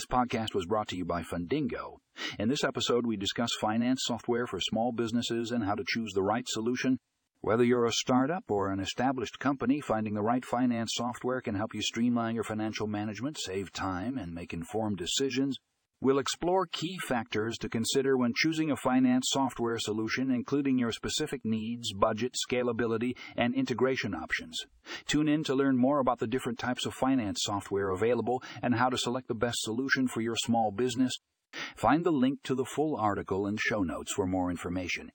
This podcast was brought to you by Fundingo. In this episode, we discuss finance software for small businesses and how to choose the right solution. Whether you're a startup or an established company, finding the right finance software can help you streamline your financial management, save time, and make informed decisions. We'll explore key factors to consider when choosing a finance software solution, including your specific needs, budget, scalability, and integration options. Tune in to learn more about the different types of finance software available and how to select the best solution for your small business. Find the link to the full article and show notes for more information.